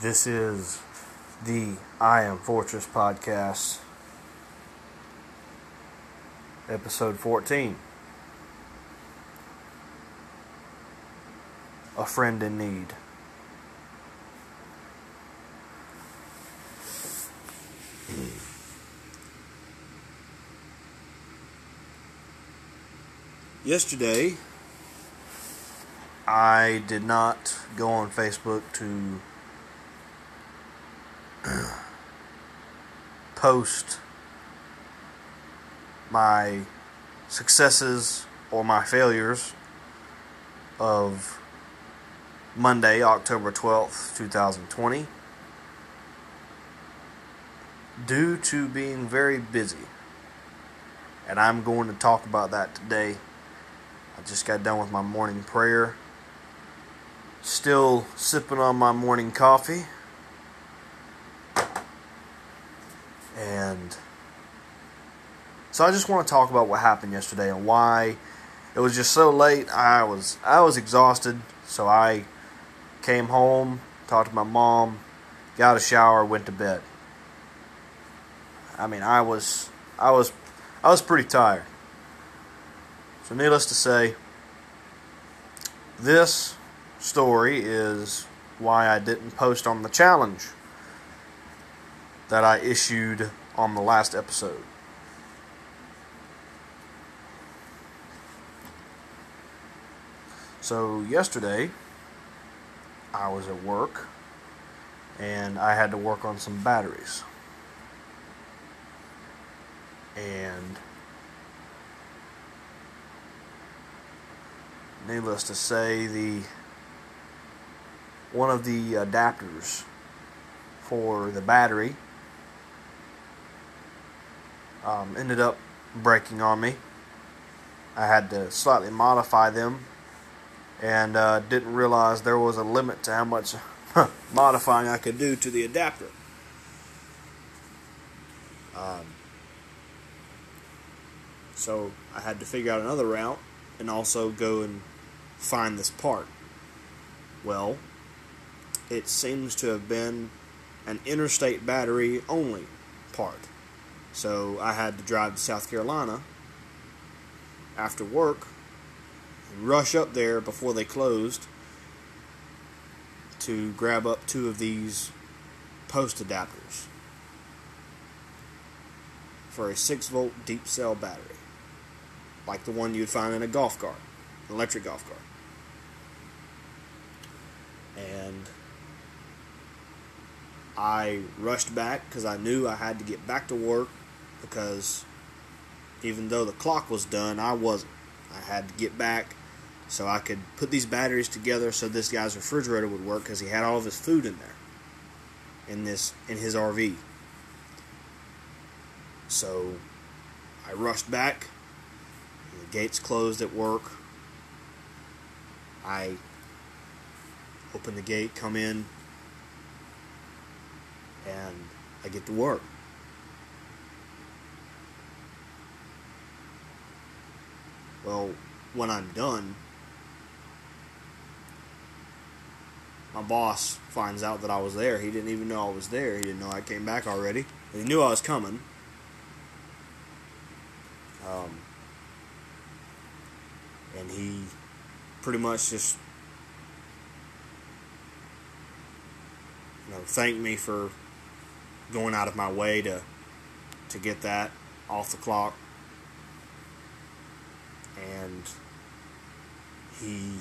This is the I Am Fortress podcast, episode 14. A friend in need. Yesterday, I did not go on Facebook to post my successes or my failures of Monday, October 12th, 2020, due to being very busy. And I'm going to talk about that today. I just got done with my morning prayer. Still sipping on my morning coffee. And so I just want to talk about what happened yesterday and why it was just so late. I was I was exhausted, so I came home, talked to my mom, got a shower, went to bed. I mean, I was I was I was pretty tired. So needless to say, this story is why I didn't post on the challenge that I issued on the last episode. So, yesterday, I was at work and I had to work on some batteries. And needless to say, the one of the adapters for the battery um, ended up breaking on me. I had to slightly modify them and uh, didn't realize there was a limit to how much modifying I could do to the adapter. Um, so I had to figure out another route and also go and find this part. Well, it seems to have been an interstate battery only part. So I had to drive to South Carolina after work, rush up there before they closed to grab up two of these post adapters for a 6 volt deep cell battery, like the one you'd find in a golf cart, electric golf cart. And I rushed back because I knew I had to get back to work because even though the clock was done, I wasn't. I had to get back so I could put these batteries together so this guy's refrigerator would work because he had all of his food in there in this in his RV. So I rushed back. The gates closed at work. I open the gate, come in, and I get to work. Well, when I'm done, my boss finds out that I was there. He didn't even know I was there. He didn't know I came back already. He knew I was coming. Um, and he pretty much just you know thanked me for going out of my way to to get that off the clock and he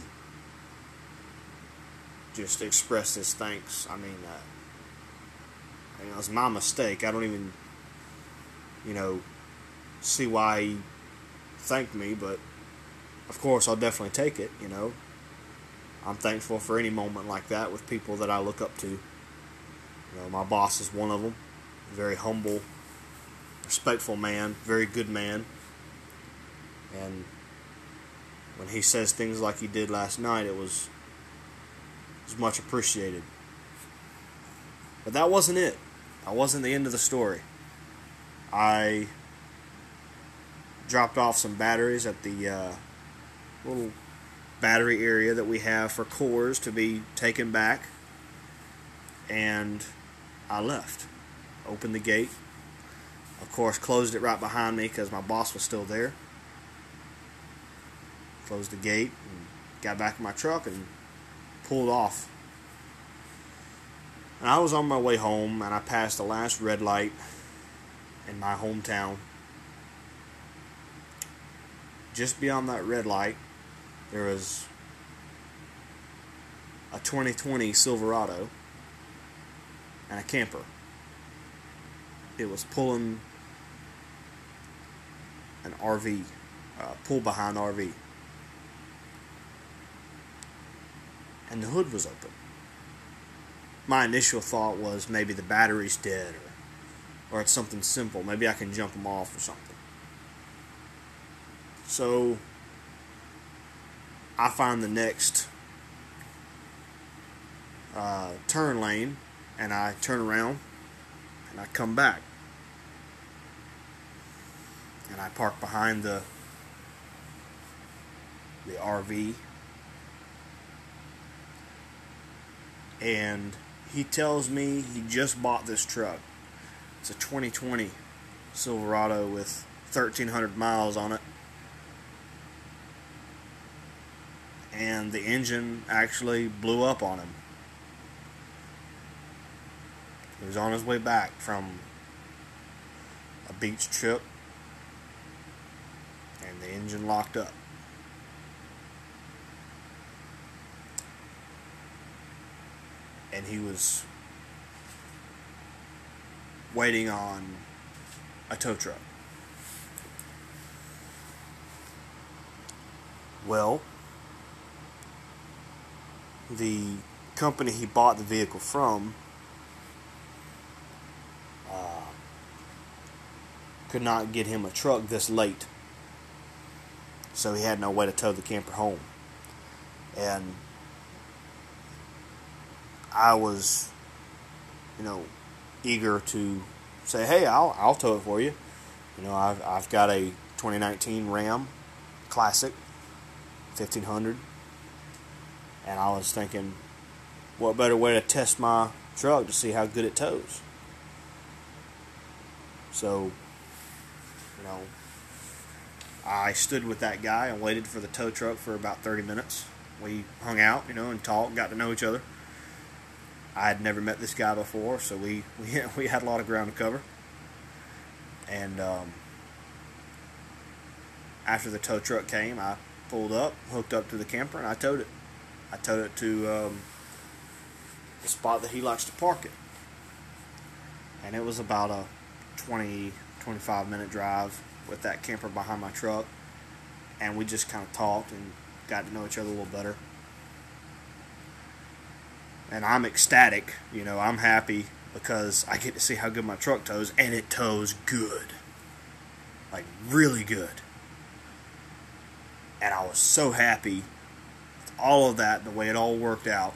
just expressed his thanks. I mean, uh, was my mistake. I don't even, you know, see why he thanked me, but of course, I'll definitely take it. You know, I'm thankful for any moment like that with people that I look up to. You know, my boss is one of them. Very humble, respectful man, very good man, and when he says things like he did last night, it was, it was much appreciated. But that wasn't it. That wasn't the end of the story. I dropped off some batteries at the uh, little battery area that we have for cores to be taken back. and I left. Opened the gate. Of course, closed it right behind me because my boss was still there. Closed the gate and got back in my truck and pulled off. And I was on my way home and I passed the last red light in my hometown. Just beyond that red light, there was a 2020 Silverado and a camper. It was pulling an RV, uh, pull behind RV. And the hood was open. My initial thought was maybe the battery's dead or, or it's something simple. Maybe I can jump them off or something. So I find the next uh, turn lane and I turn around and I come back. And I park behind the the RV and he tells me he just bought this truck. It's a 2020 Silverado with 1300 miles on it. And the engine actually blew up on him. He was on his way back from a beach trip, and the engine locked up. And he was waiting on a tow truck. Well, the company he bought the vehicle from uh, could not get him a truck this late. So he had no way to tow the camper home. And I was, you know, eager to say, hey, I'll, I'll tow it for you. You know, I've, I've got a 2019 Ram Classic 1500. And I was thinking, what better way to test my truck to see how good it tows? So you know, I stood with that guy and waited for the tow truck for about 30 minutes. We hung out, you know, and talked, got to know each other. I had never met this guy before, so we we, we had a lot of ground to cover. And um, after the tow truck came, I pulled up, hooked up to the camper, and I towed it. I towed it to um, the spot that he likes to park it. And it was about a 20, 25 minute drive with that camper behind my truck. And we just kind of talked and got to know each other a little better. And I'm ecstatic, you know, I'm happy because I get to see how good my truck tows, and it tows good. Like, really good. And I was so happy with all of that, the way it all worked out.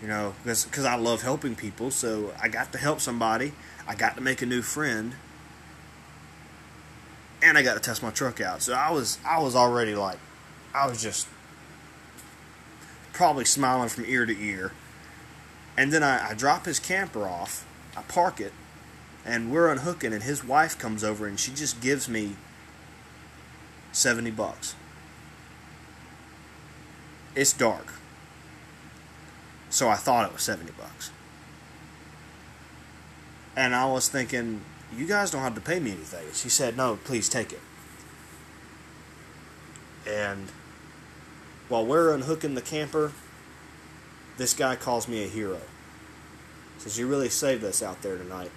You know, because I love helping people, so I got to help somebody. I got to make a new friend and I got to test my truck out. So I was I was already like I was just probably smiling from ear to ear. And then I, I drop his camper off, I park it, and we're unhooking, and his wife comes over and she just gives me 70 bucks. It's dark. So I thought it was 70 bucks. And I was thinking, you guys don't have to pay me anything. She said, No, please take it. And while we're unhooking the camper, this guy calls me a hero. Says, You really saved us out there tonight.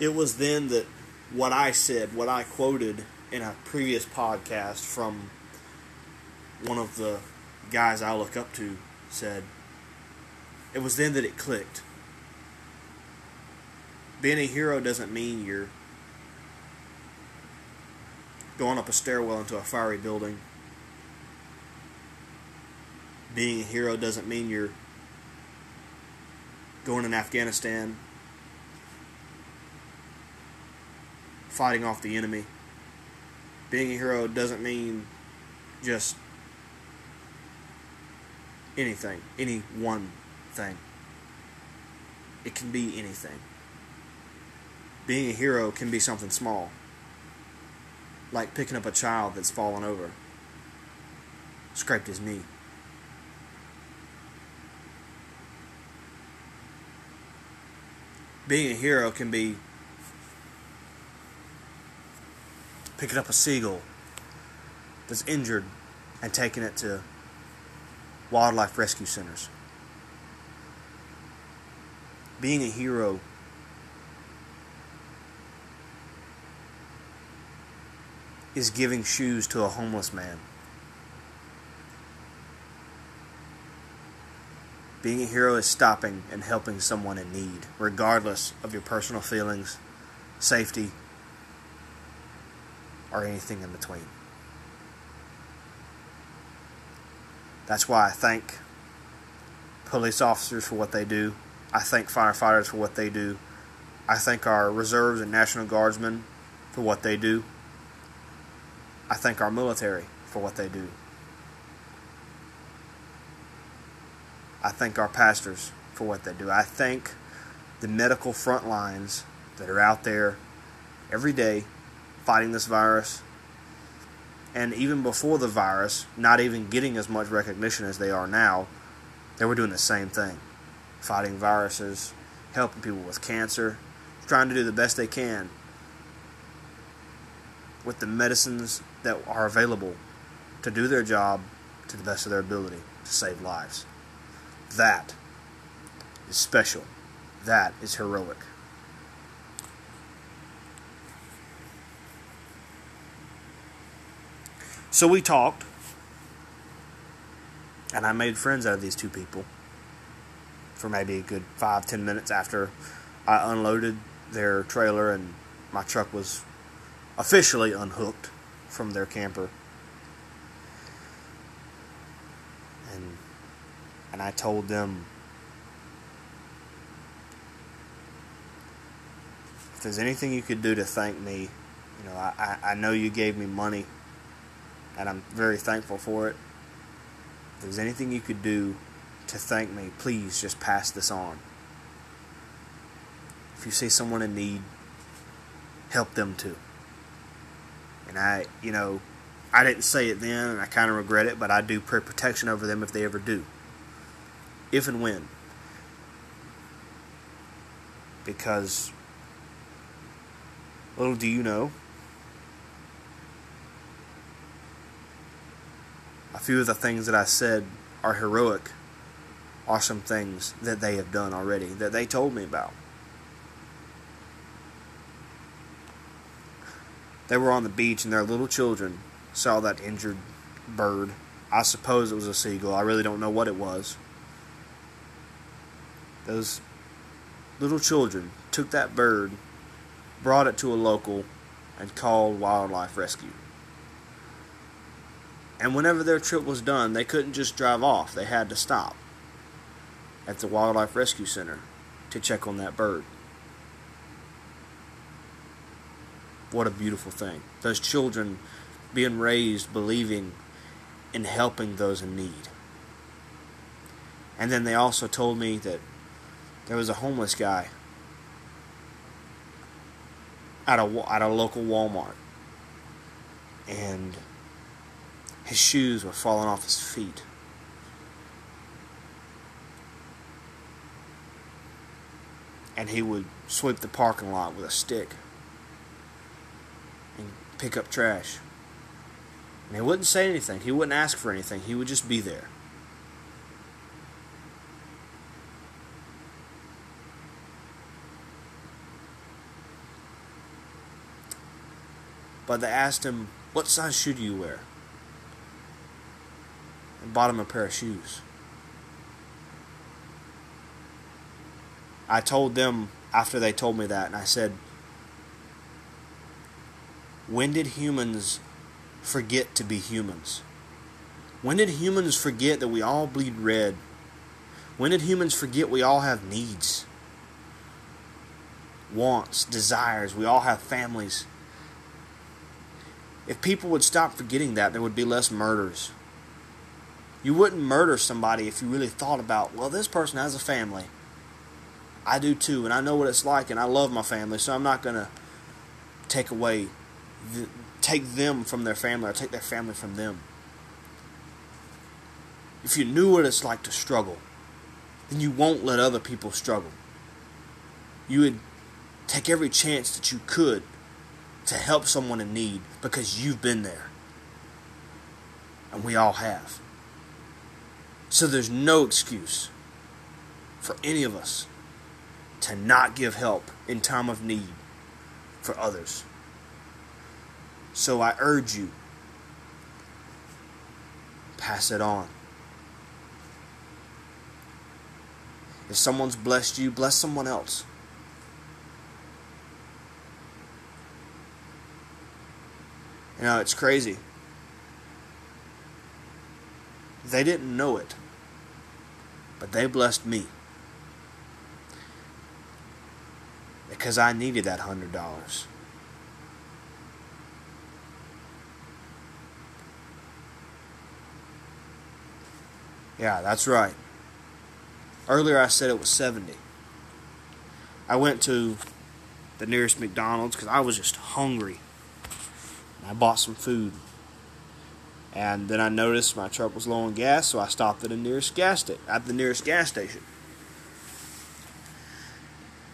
It was then that what I said, what I quoted in a previous podcast from one of the guys I look up to said, it was then that it clicked being a hero doesn't mean you're going up a stairwell into a fiery building. Being a hero doesn't mean you're going in Afghanistan, fighting off the enemy. Being a hero doesn't mean just anything, any one thing. It can be anything. Being a hero can be something small, like picking up a child that's fallen over, scraped his knee. Being a hero can be picking up a seagull that's injured and taking it to wildlife rescue centers. Being a hero is giving shoes to a homeless man. Being a hero is stopping and helping someone in need, regardless of your personal feelings, safety, or anything in between. That's why I thank police officers for what they do. I thank firefighters for what they do. I thank our reserves and National Guardsmen for what they do. I thank our military for what they do. I thank our pastors for what they do. I thank the medical front lines that are out there every day fighting this virus. And even before the virus, not even getting as much recognition as they are now, they were doing the same thing fighting viruses, helping people with cancer, trying to do the best they can with the medicines that are available to do their job to the best of their ability to save lives. That is special. That is heroic. So we talked, and I made friends out of these two people for maybe a good five, ten minutes after I unloaded their trailer and my truck was officially unhooked from their camper. And and I told them if there's anything you could do to thank me, you know, I, I know you gave me money and I'm very thankful for it. If there's anything you could do to thank me, please just pass this on. If you see someone in need, help them too. And I, you know, I didn't say it then, and I kind of regret it, but I do pray protection over them if they ever do. If and when. Because, little do you know, a few of the things that I said are heroic are some things that they have done already that they told me about. They were on the beach and their little children saw that injured bird. I suppose it was a seagull. I really don't know what it was. Those little children took that bird, brought it to a local, and called wildlife rescue. And whenever their trip was done, they couldn't just drive off. They had to stop at the Wildlife Rescue Center to check on that bird. What a beautiful thing. Those children being raised believing in helping those in need. And then they also told me that there was a homeless guy at a, at a local Walmart. And his shoes were falling off his feet. And he would sweep the parking lot with a stick and pick up trash. And he wouldn't say anything. He wouldn't ask for anything. He would just be there. But they asked him, What size shoe do you wear? And bought him a pair of shoes. I told them after they told me that, and I said, When did humans forget to be humans? When did humans forget that we all bleed red? When did humans forget we all have needs, wants, desires? We all have families. If people would stop forgetting that, there would be less murders. You wouldn't murder somebody if you really thought about, well, this person has a family. I do too, and I know what it's like, and I love my family, so I'm not going to take away, take them from their family or take their family from them. If you knew what it's like to struggle, then you won't let other people struggle. You would take every chance that you could to help someone in need because you've been there. And we all have. So there's no excuse for any of us to not give help in time of need for others. So I urge you pass it on. If someone's blessed you, bless someone else. You know, it's crazy. They didn't know it, but they blessed me. Because I needed that hundred dollars. Yeah, that's right. Earlier I said it was 70. I went to the nearest McDonald's because I was just hungry. I bought some food. And then I noticed my truck was low on gas, so I stopped at the nearest gas sta- at the nearest gas station.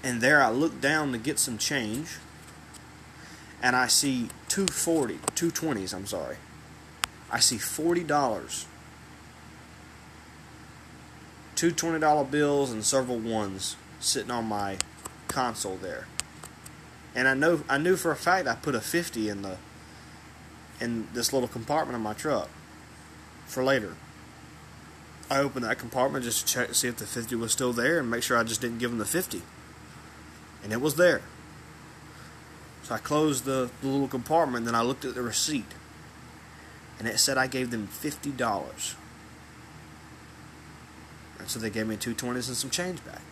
And there I looked down to get some change, and I see 240, 220s, I'm sorry. I see $40. Two $20 bills and several ones sitting on my console there. And I know I knew for a fact I put a 50 in the in this little compartment of my truck for later. I opened that compartment just to check to see if the 50 was still there and make sure I just didn't give them the 50. And it was there. So I closed the, the little compartment and then I looked at the receipt. And it said I gave them $50. And so they gave me two 20s and some change back.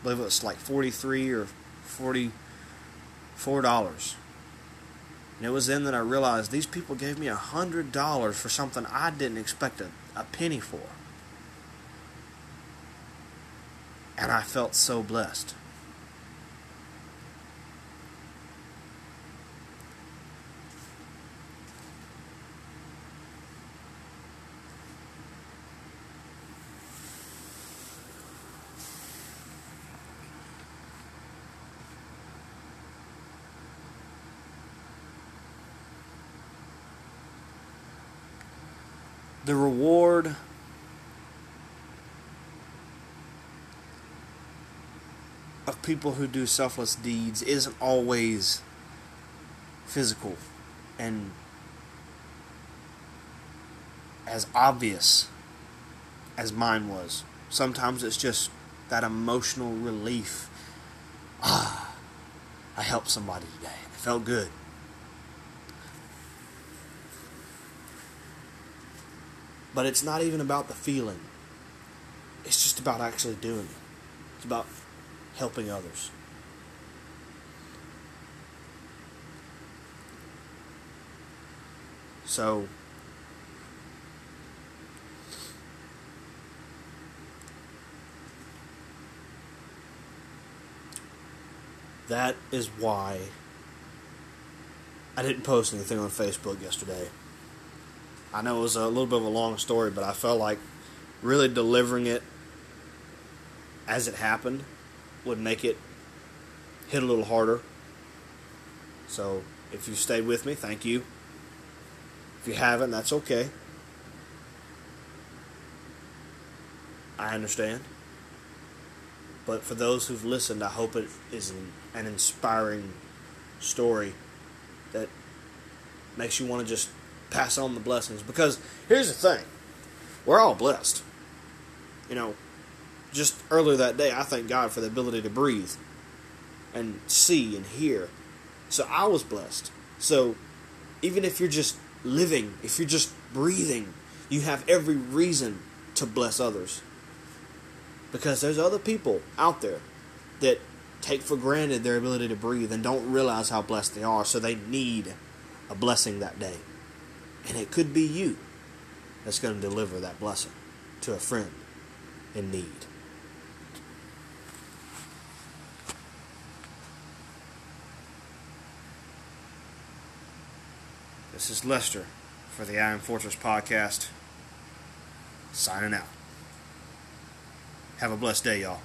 I believe it was like 43 or 44 dollars and it was then that I realized these people gave me a hundred dollars for something I didn't expect a, a penny for. And I felt so blessed. The reward of people who do selfless deeds isn't always physical and as obvious as mine was. Sometimes it's just that emotional relief. Ah, I helped somebody today. It felt good. But it's not even about the feeling. It's just about actually doing it. It's about helping others. So, that is why I didn't post anything on Facebook yesterday. I know it was a little bit of a long story, but I felt like really delivering it as it happened would make it hit a little harder. So if you stayed with me, thank you. If you haven't, that's okay. I understand. But for those who've listened, I hope it is an, an inspiring story that makes you want to just pass on the blessings. Because here's the thing we're all blessed. You know, just earlier that day, I thank God for the ability to breathe and see and hear. So I was blessed. So even if you're just living, if you're just breathing, you have every reason to bless others. Because there's other people out there that take for granted their ability to breathe and don't realize how blessed they are, so they need a blessing that day and it could be you. that's going to deliver that blessing to a friend in need. This is Lester for the Iron Fortress podcast. Signing out. Have a blessed day, y'all.